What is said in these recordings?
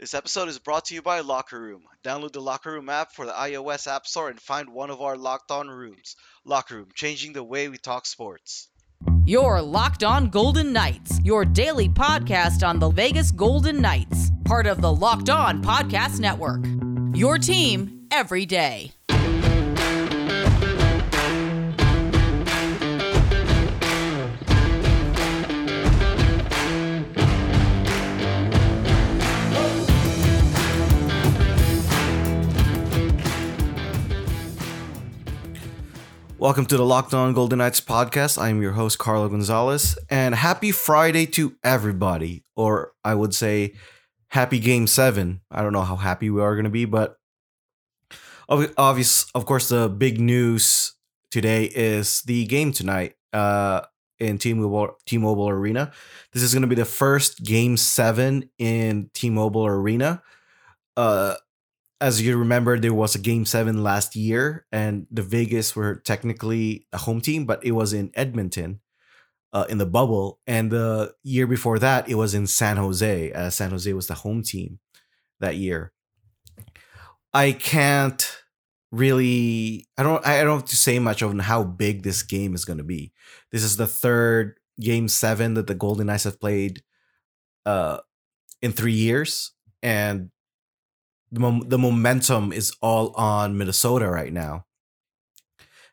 This episode is brought to you by Locker Room. Download the Locker Room app for the iOS App Store and find one of our locked on rooms. Locker Room, changing the way we talk sports. Your Locked On Golden Knights, your daily podcast on the Vegas Golden Knights, part of the Locked On Podcast Network. Your team every day. Welcome to the Locked On Golden Knights podcast. I'm your host, Carlo Gonzalez, and happy Friday to everybody. Or I would say, happy game seven. I don't know how happy we are going to be, but obvious, of course, the big news today is the game tonight uh, in T-Mobile, T-Mobile Arena. This is going to be the first game seven in T-Mobile Arena. Uh, as you remember, there was a game seven last year, and the Vegas were technically a home team, but it was in Edmonton uh, in the bubble. And the year before that, it was in San Jose. San Jose was the home team that year. I can't really I don't I don't have to say much on how big this game is going to be. This is the third game 7 that the Golden Knights have played uh in 3 years and the, mom- the momentum is all on Minnesota right now.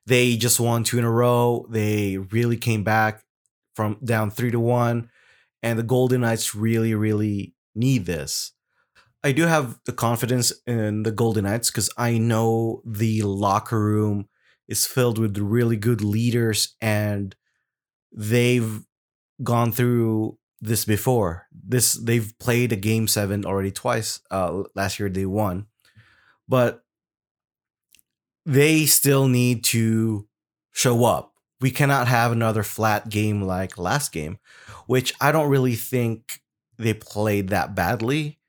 They just won two in a row. They really came back from down three to one, and the Golden Knights really, really need this. I do have the confidence in the Golden Knights because I know the locker room is filled with really good leaders and they've gone through this before. This they've played a game seven already twice. Uh, last year they won, but they still need to show up. We cannot have another flat game like last game, which I don't really think they played that badly.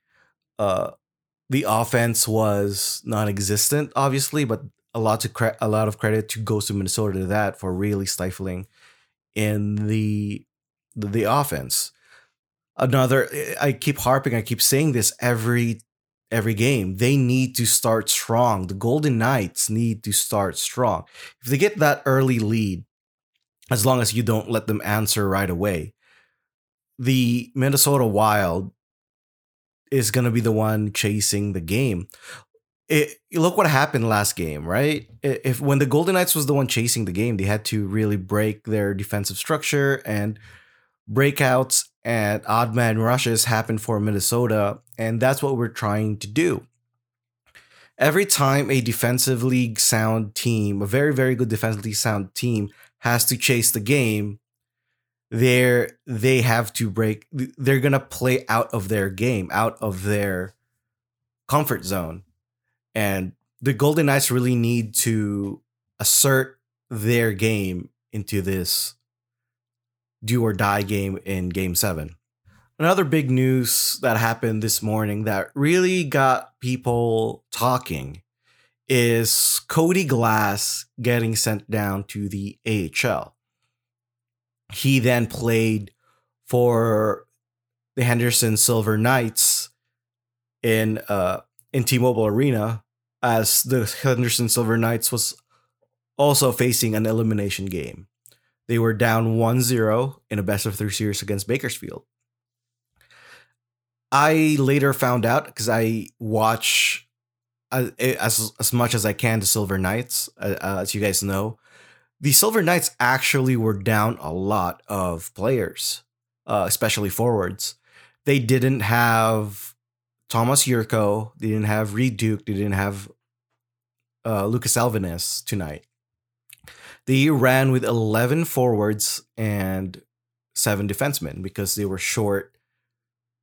Uh, the offense was non-existent, obviously, but a lot to cre- a lot of credit to goes to Minnesota to that for really stifling in the the, the offense another eh, i keep harping i keep saying this every every game. They need to start strong. The golden knights need to start strong. If they get that early lead as long as you don't let them answer right away the minnesota wild is going to be the one chasing the game. It, look what happened last game right? If when the golden knights was the one chasing the game they had to really break their defensive structure and breakouts and odd man rushes happen for Minnesota, and that's what we're trying to do. Every time a defensively sound team, a very, very good defensively sound team, has to chase the game, they're they have to break they're gonna play out of their game, out of their comfort zone. And the Golden Knights really need to assert their game into this do or die game in game seven. Another big news that happened this morning that really got people talking is Cody Glass getting sent down to the AHL. He then played for the Henderson Silver Knights in uh in T-Mobile Arena as the Henderson Silver Knights was also facing an elimination game. They were down 1-0 in a best of 3 series against Bakersfield. I later found out because I watch as, as, as much as I can the Silver Knights, uh, uh, as you guys know. The Silver Knights actually were down a lot of players, uh, especially forwards. They didn't have Thomas Jurco, they didn't have Reid Duke, they didn't have uh, Lucas Elvenes tonight. They ran with 11 forwards and seven defensemen because they were short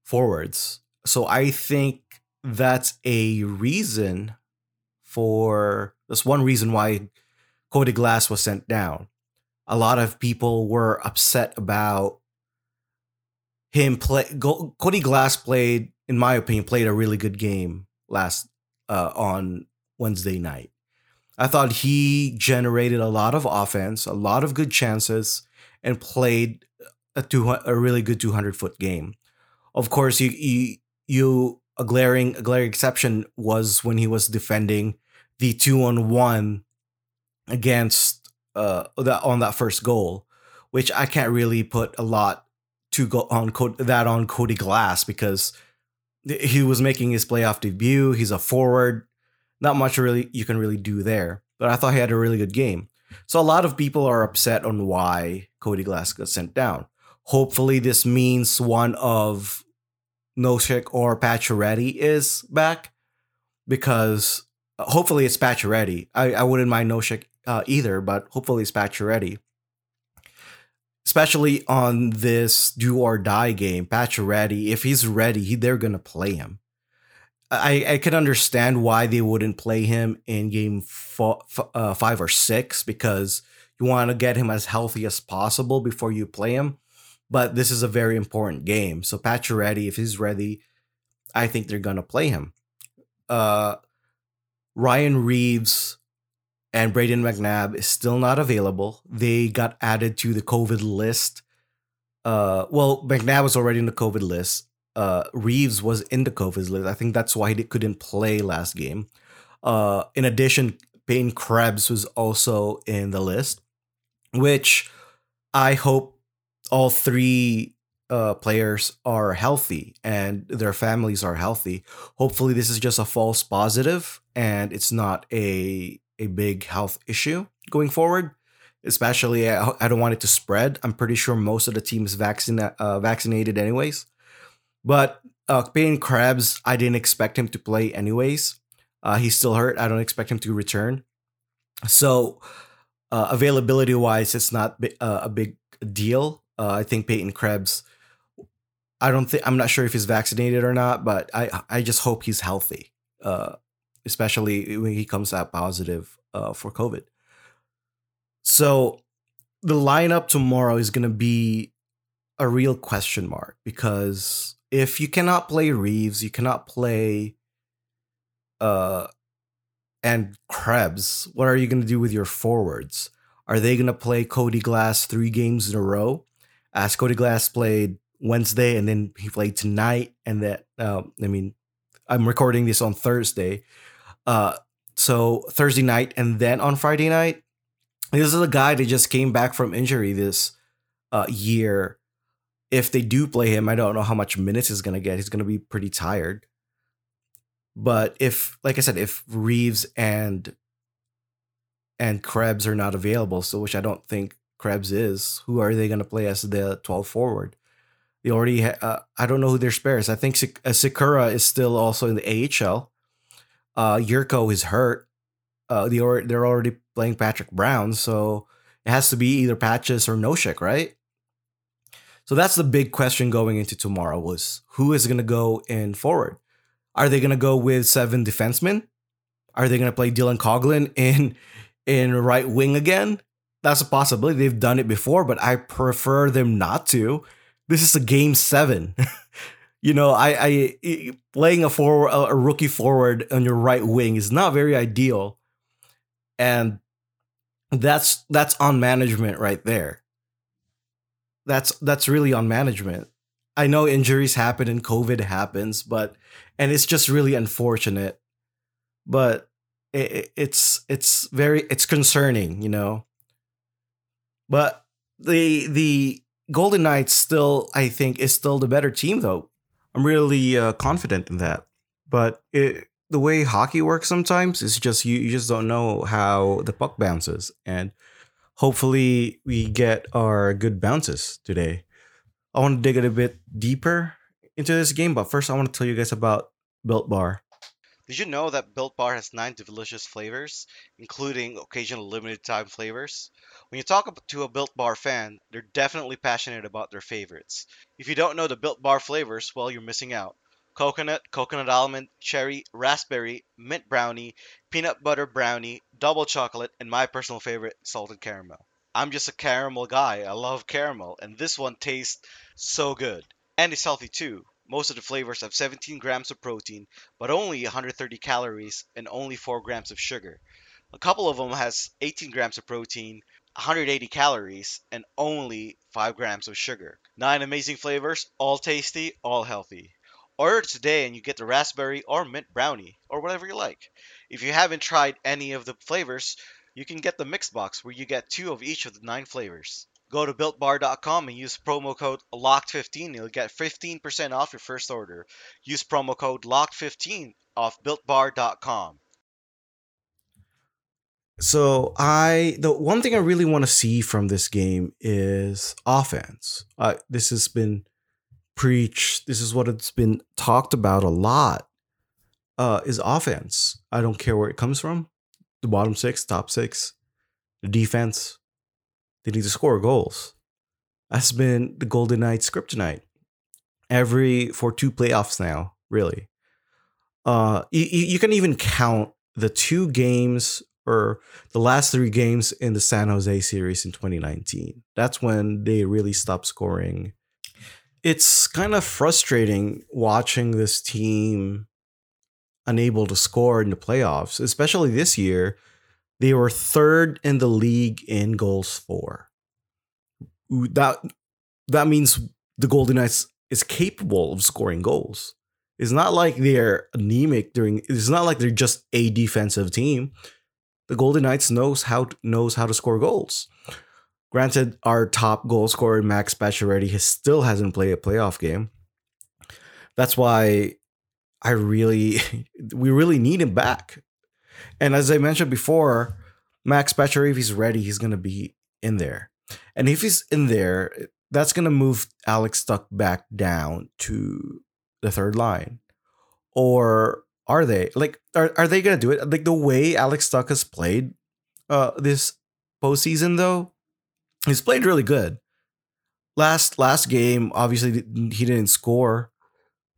forwards. So I think that's a reason for that's one reason why Cody Glass was sent down. A lot of people were upset about him play Go, Cody Glass played in my opinion played a really good game last uh, on Wednesday night. I thought he generated a lot of offense, a lot of good chances, and played a two a really good 200 foot game. Of course, you you you a glaring a glaring exception was when he was defending the two on one against uh that on that first goal, which I can't really put a lot to go on that on Cody Glass because he was making his playoff debut. He's a forward. Not much really you can really do there. But I thought he had a really good game. So a lot of people are upset on why Cody Glass got sent down. Hopefully this means one of Nosek or Pacioretty is back because uh, hopefully it's Pacioretty. I, I wouldn't mind Nosek uh, either, but hopefully it's Pacioretty. Especially on this do or die game, Pacioretty, if he's ready, he, they're gonna play him. I, I can understand why they wouldn't play him in game fo- f- uh, five or six because you want to get him as healthy as possible before you play him. But this is a very important game. So Pacioretty, if he's ready, I think they're gonna play him. Uh, Ryan Reaves and Brayden McNabb is still not available. They got added to the COVID list. Uh, well, McNabb was already in the COVID list. Uh, Reaves was in the COVID list. I think that's why he couldn't play last game. Uh, in addition, Peyton Krebs was also in the list, which I hope all three uh, players are healthy and their families are healthy. Hopefully, this is just a false positive and it's not a a big health issue going forward. Especially, I, I don't want it to spread. I'm pretty sure most of the teams vaccine uh, vaccinated anyways. But uh, Peyton Krebs, I didn't expect him to play anyways. Uh, he's still hurt. I don't expect him to return. So, uh, availability wise, it's not uh, a big deal. Uh, I think Peyton Krebs. I don't think I'm not sure if he's vaccinated or not, but I I just hope he's healthy, uh, especially when he comes out positive for COVID. So the lineup tomorrow is going to be a real question mark because if you cannot play Reaves, you cannot play uh and Krebs, what are you going to do with your forwards? Are they going to play Cody Glass three games in a row? As Cody Glass played Wednesday and then he played tonight, and that uh, I mean, I'm recording this on Thursday. Uh, so Thursday night and then on Friday night. This is a guy that just came back from injury this uh, year. If they do play him, I don't know how much minutes he's gonna get. He's gonna be pretty tired. But if, like I said, if Reaves and and Krebs are not available, so which I don't think Krebs is, who are they going to play as the 12 forward? They already, ha- uh, I don't know who their spares. I think Sik- uh, Sikura is still also in the AHL. Uh, Jurco is hurt. Uh, they are, they're already playing Patrick Brown, so it has to be either Patches or Nosek, right? So that's the big question going into tomorrow was who is going to go in forward? Are they going to go with seven defensemen? Are they going to play Dylan Coghlan in in right wing again? That's a possibility. They've done it before, but I prefer them not to. This is a game seven. you know, I, I playing a forward, a rookie forward on your right wing is not very ideal, and that's that's on management right there. That's that's really on management. I know injuries happen and COVID happens, but and it's just really unfortunate. But it, it's it's very it's concerning, you know. But the the Golden Knights still, I think, is still the better team, though. I'm really uh, confident in that. But it, the way hockey works sometimes is just you, you just don't know how the puck bounces, and hopefully we get our good bounces today. I want to dig it a bit deeper into this game, but first I want to tell you guys about Built Bar. Did you know that Built Bar has nine delicious flavors, including occasional limited time flavors? When you talk to a Built Bar fan, they're definitely passionate about their favorites. If you don't know the Built Bar flavors, well, you're missing out. Coconut, coconut almond, cherry, raspberry, mint brownie, peanut butter brownie, double chocolate, and my personal favorite, salted caramel. I'm just a caramel guy. I love caramel, and this one tastes so good. And it's healthy too. Most of the flavors have 17 grams of protein, but only 130 calories and only 4 grams of sugar. A couple of them has 18 grams of protein, 180 calories, and only 5 grams of sugar. Nine amazing flavors, all tasty, all healthy. Order today and you get the raspberry or mint brownie, or whatever you like. If you haven't tried any of the flavors, you can get the mix box where you get two of each of the nine flavors. Go to builtbar.com and use promo code LOCKED15 and you'll get 15% off your first order. Use promo code LOCKED15 off builtbar.com. So I the one thing I really want to see from this game is offense. Uh, this has been preached. This is what it's been talked about a lot. Uh, is offense. I don't care where it comes from. The bottom six, top six, the defense. They need to score goals. That's been the Golden Knights kryptonite. Every for two playoffs now, really. Uh, you can even count the two games or the last three games in the San Jose series in 2019. That's when they really stopped scoring. It's kind of frustrating watching this team unable to score in the playoffs, especially this year. They were third in the league in goals for. That that means the Golden Knights is capable of scoring goals. It's not like they're anemic during. It's not like they're just a defensive team the Golden Knights knows how knows how to score goals. Granted, our top goal scorer Max Pacioretty has still hasn't played a playoff game. That's why I really we really need him back. And as I mentioned before, Max Pacioretty, if he's ready, he's gonna be in there. And if he's in there, that's gonna move Alex Tuch back down to the third line. Or are they like are, are they gonna do it like the way alex Tuch has played uh this postseason though he's played really good. Last last game obviously he didn't score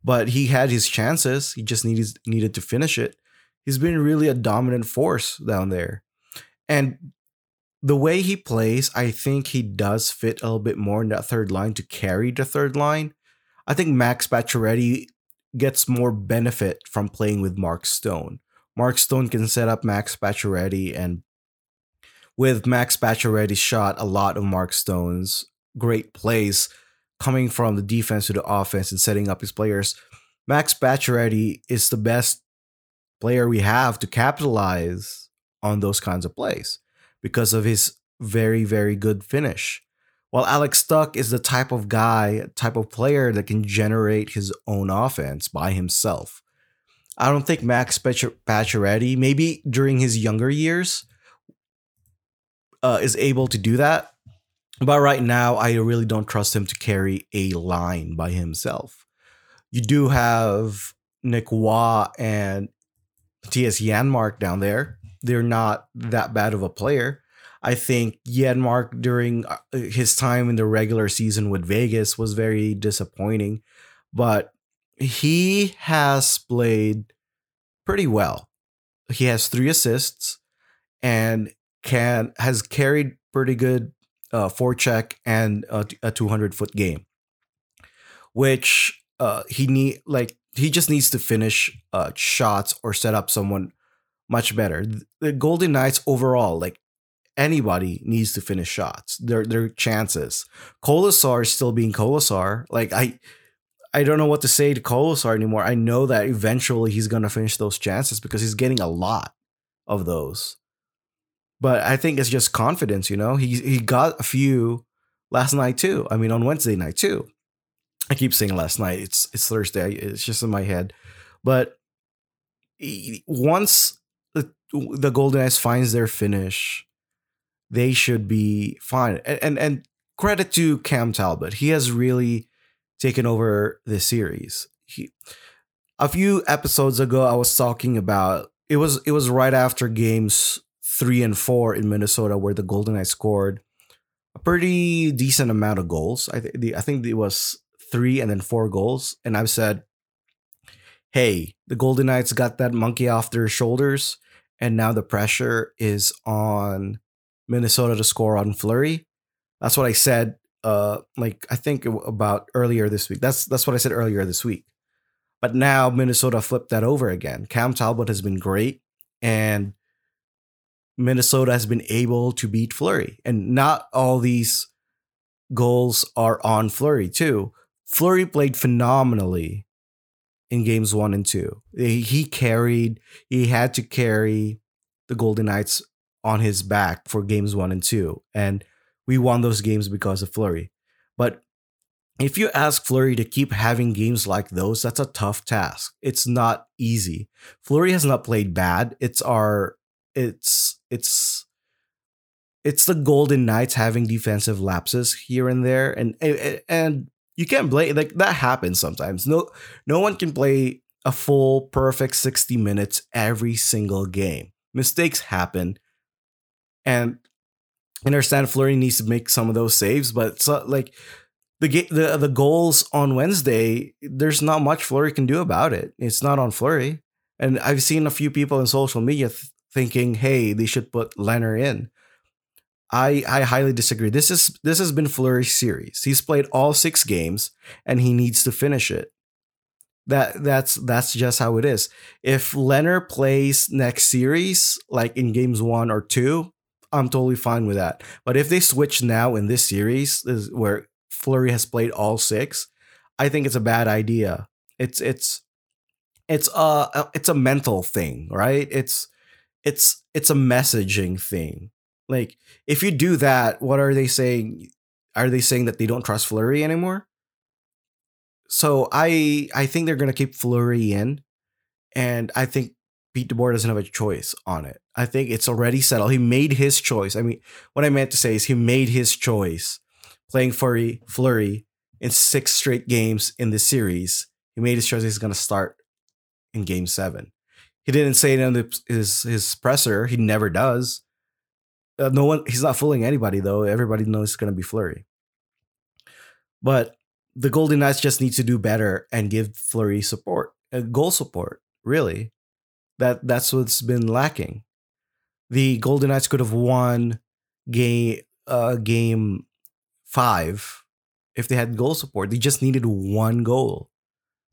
but he had his chances. He just needed needed to finish it. He's been really a dominant force down there. And the way he plays i think he does fit a little bit more in that third line to carry the third line. I think max Pacioretty gets more benefit from playing with Mark Stone. Mark Stone can set up Max Pacioretty, and with Max Pacioretty's shot, a lot of Mark Stone's great plays coming from the defense to the offense and setting up his players. Max Pacioretty is the best player we have to capitalize on those kinds of plays because of his very, very good finish. While Alex Tuch is the type of guy, type of player that can generate his own offense by himself. I don't think Max Pacioretty, maybe during his younger years, uh, is able to do that. But right now, I really don't trust him to carry a line by himself. You do have Nick Waugh and T.S. Janmark down there. They're not that bad of a player. I think Janmark during uh, his time in the regular season with Vegas was very disappointing, but he has played pretty well. He has three assists and can has carried pretty good uh, forecheck and a, a 200 foot game, which uh, he need like he just needs to finish uh, shots or set up someone much better. The Golden Knights overall, like anybody needs to finish shots. Their their chances. Kolesar is still being Kolesar. Like I I don't know what to say to Kolesar anymore. I know that eventually he's gonna finish those chances because he's getting a lot of those. But I think it's just confidence, you know. He he got a few last night too. I mean on Wednesday night too. I keep saying last night. It's it's Thursday. It's just in my head. But once the, the Golden Knights finds their finish, they should be fine. And, and and credit to Cam Talbot. He has really taken over this series. He a few episodes ago I was talking about it was it was right after games 3 and 4 in Minnesota where the Golden Knights scored a pretty decent amount of goals. I think I think it was 3 and then 4 goals and I've said hey, the Golden Knights got that monkey off their shoulders and now the pressure is on Minnesota to score on Fleury. That's what I said. Uh, like I think about earlier this week. That's that's what I said earlier this week. But now Minnesota flipped that over again. Cam Talbot has been great, and Minnesota has been able to beat Fleury. And not all these goals are on Fleury too. Fleury played phenomenally in games one and two. He carried, he had to carry the Golden Knights on his back for games one and two. And we won those games because of Fleury. But if you ask Fleury to keep having games like those, that's a tough task. It's not easy. Fleury has not played bad. It's our it's it's it's the Golden Knights having defensive lapses here and there, and and you can't blame like that happens sometimes. No no one can play a full perfect 60 minutes every single game. Mistakes happen. And I understand Fleury needs to make some of those saves, but so, like the the the goals on Wednesday, there's not much Fleury can do about it. It's not on Fleury. And I've seen a few people in social media th- thinking, "Hey, they should put Lehner in." I I highly disagree. This is this has been Fleury's series. He's played all six games, and he needs to finish it. That that's that's just how it is. If Lehner plays next series, like in games one or two, I'm totally fine with that. But if they switch now in this series, is where Fleury has played all six, I think it's a bad idea. It's it's it's a it's a mental thing, right? It's it's it's a messaging thing. Like if you do that, what are they saying? Are they saying that they don't trust Fleury anymore? So I I think they're gonna keep Fleury in, and I think Pete DeBoer doesn't have a choice on it. I think it's already settled. He made his choice. I mean, what I meant to say is he made his choice playing Flurry Fleury in six straight games in this series. He made his choice. He's to start in Game Seven. He didn't say it in his his presser. He never does. Uh, no one. He's not fooling anybody though. Everybody knows it's going to be Fleury. But the Golden Knights just need to do better and give Fleury support, uh, goal support. Really, that that's what's been lacking. The Golden Knights could have won game uh, game five if they had goal support. They just needed one goal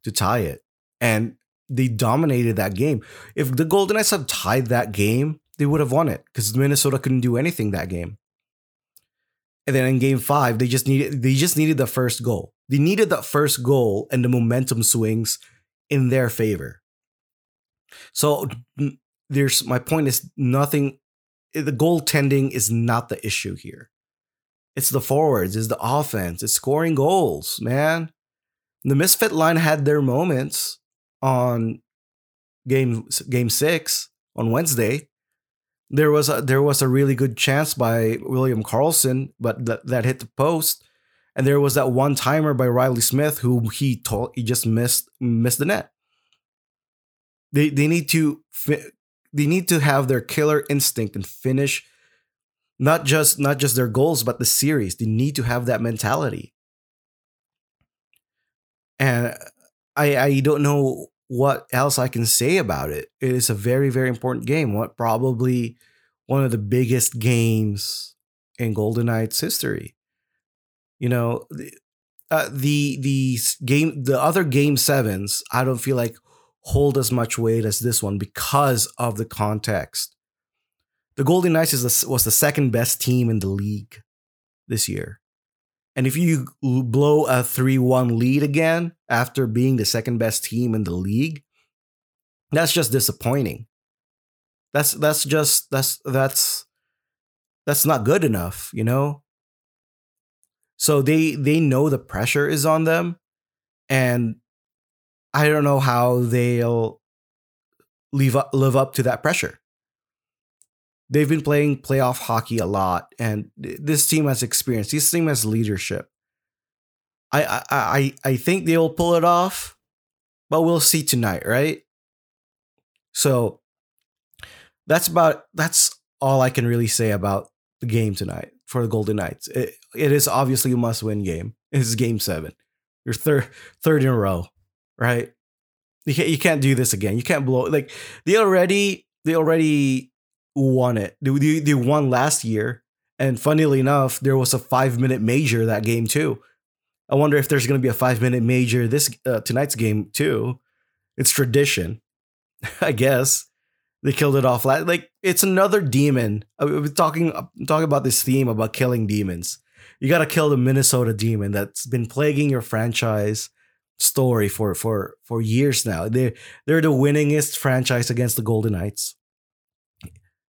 to tie it. And they dominated that game. If the Golden Knights had tied that game, they would have won it because Minnesota couldn't do anything that game. And then in game five, they just needed they just needed the first goal. They needed that first goal and the momentum swings in their favor. So there's my point is nothing the goaltending is not the issue here. It's the forwards, it's the offense, it's scoring goals, man. The misfit line had their moments on game game six on Wednesday. There was a there was a really good chance by William Karlsson, but that, that hit the post. And there was that one timer by Riley Smith who he told he just missed missed the net. They they need to fi- they need to have their killer instinct and finish not just not just their goals but the series they need to have that mentality and i i don't know what else i can say about it. It is a very very important game. What probably one of the biggest games in golden knights history. You know the, uh, the the game the other game sevens i don't feel like hold as much weight as this one because of the context. The Golden Knights is the, was the second best team in the league this year. And if you blow a 3 1 lead again after being the second best team in the league, that's just disappointing. That's that's just that's that's that's not good enough, you know? So they they know the pressure is on them and I don't know how they'll live up, live up to that pressure they've been playing playoff hockey a lot, and this team has experience. This team has leadership. I I I, I think they'll pull it off, but we'll see tonight, right? So that's about that's all I can really say about the game tonight for the Golden Knights. It, it is obviously a must-win game. It's game seven. Your third third in a row, right? You can't you can't do this again. You can't blow like they already they already won it. They, they won last year. And funnily enough, there was a five minute major that game too. I wonder if there's going to be a five minute major this uh, tonight's game too. It's tradition, I guess. They killed it off. Last, like it's another demon. We're talking talking about this theme about killing demons. You got to kill the Minnesota demon that's been plaguing your franchise story for for for years now. They they're the winningest franchise against the Golden Knights.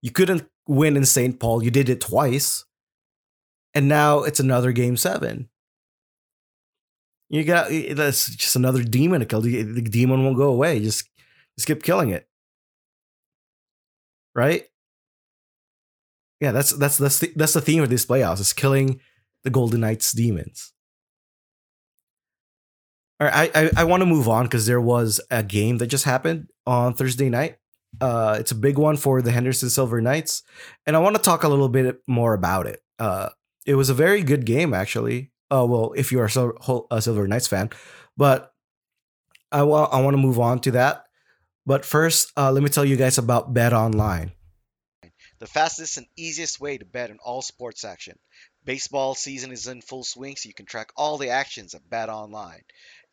You couldn't win in St. Paul. You did it twice. And now it's another game 7. You got that's just another demon to kill. The, demon won't go away. Just just keep killing it. Right? Yeah, that's that's that's the, that's the theme of this playoffs is killing the Golden Knights demons. All right, I I, I want to move on because there was a game that just happened on Thursday night. Uh, it's a big one for the Henderson Silver Knights, and I want to talk a little bit more about it. Uh, it was a very good game, actually. Uh, well, if you are a Silver Knights fan, but I want I want to move on to that. But first, uh, let me tell you guys about Bet Online the fastest and easiest way to bet on all sports action. Baseball season is in full swing, so you can track all the actions at Bet Online.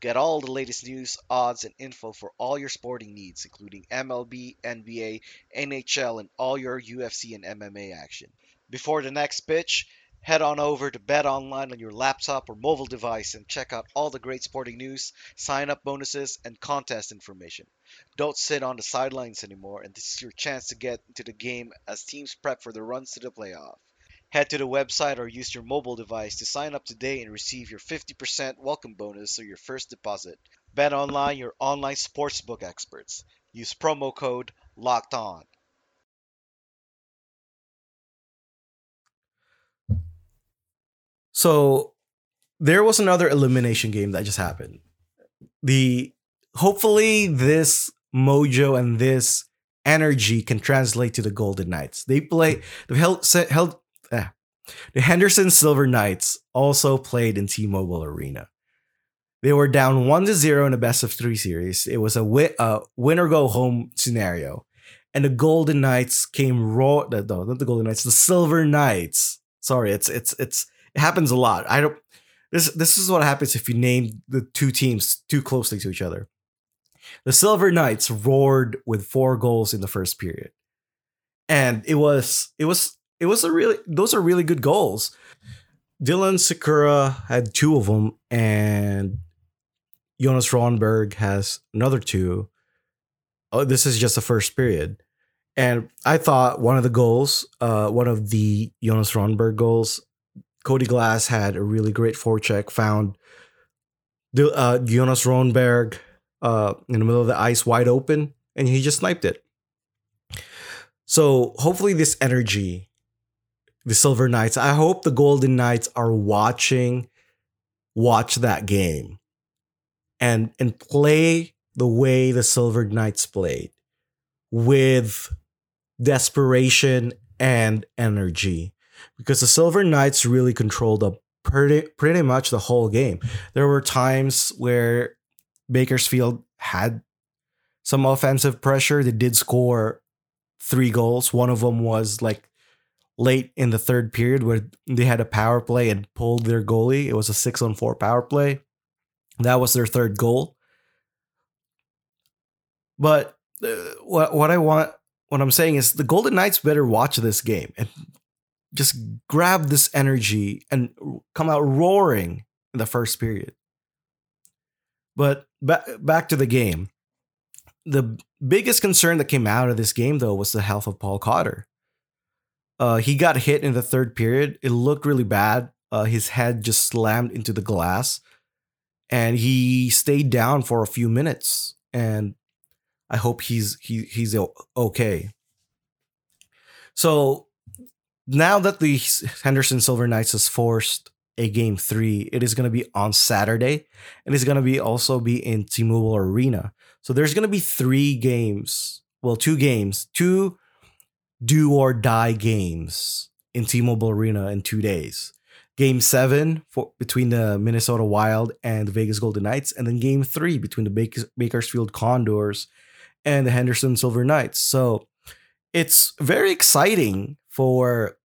Get all the latest news, odds, and info for all your sporting needs, including MLB, NBA, NHL, and all your UFC and MMA action. Before the next pitch, Head on over to Bet Online on your laptop or mobile device and check out all the great sporting news, sign up bonuses, and contest information. Don't sit on the sidelines anymore, and this is your chance to get into the game as teams prep for the runs to the playoff. Head to the website or use your mobile device to sign up today and receive your 50% welcome bonus or your first deposit. Bet Online, your online sportsbook experts. Use promo code LOCKED ON. So there was another elimination game that just happened. The hopefully this mojo and this energy can translate to the Golden Knights. They play the held, held the Henderson Silver Knights also played in T-Mobile Arena. They were down one to zero in a best of three series. It was a win, uh, win or go home scenario, and the Golden Knights came raw. No, not the Golden Knights, the Silver Knights. Sorry, it's it's it's it happens a lot. I don't. This this is what happens if you name the two teams too closely to each other. The Silver Knights roared with four goals in the first period, and it was it was it was a really those are really good goals. Dylan Sikura had two of them, and Jonas Rondbjerg has another two. Oh, this is just the first period. And I thought one of the goals, uh, one of the Jonas Rondbjerg goals, Cody Glass had a really great forecheck, found the, uh, Jonas Rondbjerg uh, in the middle of the ice wide open, and he just sniped it. So hopefully, this energy, the Silver Knights, I hope the Golden Knights are watching, watch that game, and and play the way the Silver Knights played, with desperation and energy because the Silver Knights really controlled the pretty pretty much the whole game. There were times where Bakersfield had some offensive pressure. They did score three goals. One of them was like late in the third period where they had a power play and pulled their goalie. It was a six on four power play. That was their third goal. But uh, what what I want what I'm saying is the Golden Knights better watch this game and just grab this energy and come out roaring in the first period. But back back to the game. The biggest concern that came out of this game, though, was the health of Paul Cotter. Uh, he got hit in the third period. It looked really bad. Uh, his head just slammed into the glass, and he stayed down for a few minutes. And I hope he's he he's okay. So now that the Henderson Silver Knights has forced a game three, it is going to be on Saturday, and it's going to be also be in T-Mobile Arena. So there's going to be three games, well, two games, two do or die games in T-Mobile Arena in two days. Game seven for between the Minnesota Wild and the Vegas Golden Knights, and then Game three between the Bakersfield Condors and the Henderson Silver Knights. So it's very exciting for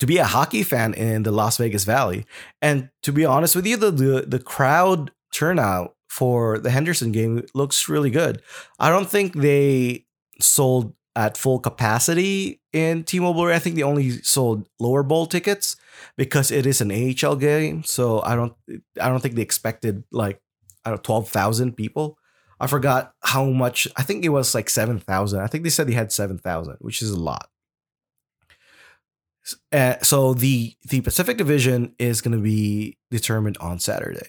to be a hockey fan in the Las Vegas Valley. And to be honest with you, the the, the crowd turnout for the Henderson game looks really good. I don't think they sold at full capacity in T-Mobile. I think they only sold lower bowl tickets because it is an AHL game. So I don't I don't think they expected like I don't 12,000 people. I forgot how much. I think it was like 7,000. I think they said they had 7,000, which is a lot. Uh, so the the Pacific Division is going to be determined on Saturday.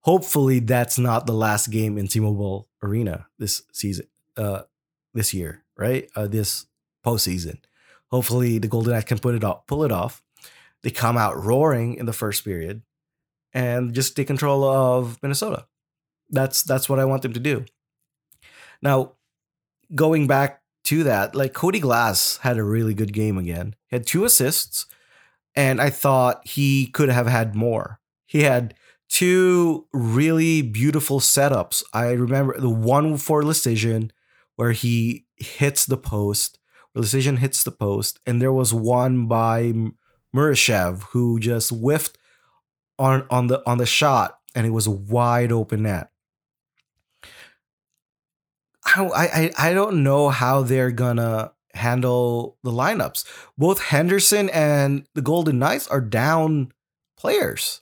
Hopefully, that's not the last game in T-Mobile Arena this season, uh, this year, right? Uh, this postseason. Hopefully, the Golden Knights can put it off, pull it off. They come out roaring in the first period, and just take control of Minnesota. That's that's what I want them to do. Now, going back to that, like Cody Glass had a really good game again. He had two assists, and I thought he could have had more. He had two really beautiful setups. I remember the one for Decision where he hits the post. Where decision hits the post, and there was one by Murashev who just whiffed on on the on the shot, and it was a wide open net. I, I I don't know how they're gonna handle the lineups. Both Henderson and the Golden Knights are down players.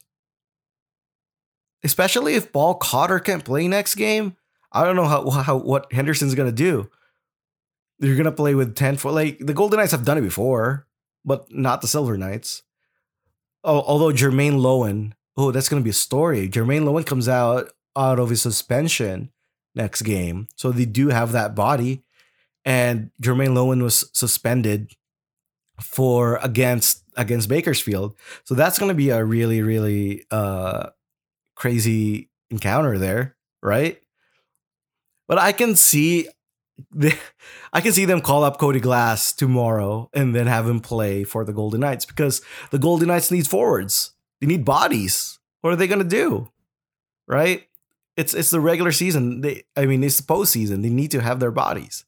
Especially if Paul Cotter can't play next game. I don't know how, how what Henderson's gonna do. You're gonna play with 10 for like the Golden Knights have done it before, but not the Silver Knights. Oh, although Jermaine Loewen, oh, that's gonna be a story. Jermaine Loewen comes out out of his suspension next game. So they do have that body. And Jermaine Loewen was suspended for against against Bakersfield. So that's to be a really really uh crazy encounter there, right? But I can see I can see them call up Cody Glass tomorrow and then have him play for the Golden Knights because the Golden Knights need forwards. They need bodies. What are they going to do? Right? it's it's the regular season. They, I mean, it's the postseason. They need to have their bodies.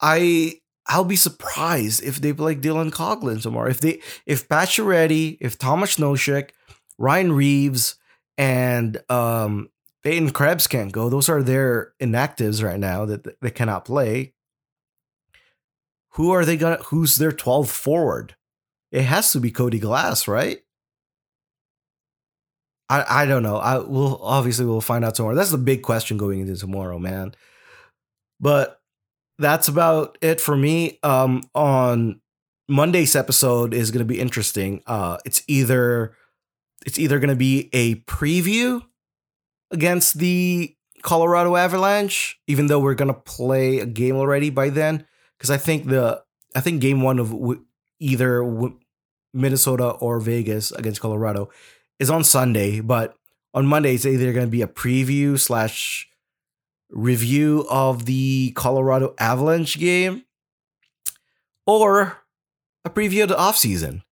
I I'll be surprised if they play Dylan Coghlan tomorrow. If they if Pacioretty, if Thomas Nosek, Ryan Reaves, and um Peyton Krebs can't go. Those are their inactives right now that they cannot play. Who are they gonna? Who's their 12th forward? It has to be Cody Glass, right? I, I don't know. I will obviously we'll find out tomorrow. That's the big question going into tomorrow, man. But that's about it for me. Um, on Monday's episode is going to be interesting. Uh, it's either it's either going to be a preview against the Colorado Avalanche, even though we're to play a game already by then, because I think the I think game one of w- either w- Minnesota or Vegas against Colorado is on Sunday, but on Monday it's either to be a preview slash review of the Colorado Avalanche game or a preview of the offseason.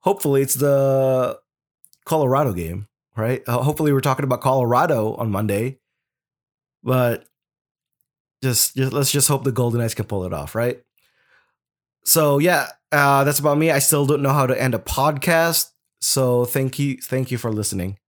Hopefully it's the Colorado game, right? Uh, hopefully we're talking about Colorado on Monday, but just, just let's just hope the Golden Knights can pull it off, right? So yeah, uh, that's about me. I still don't know how to end a podcast. So thank you, thank you for listening.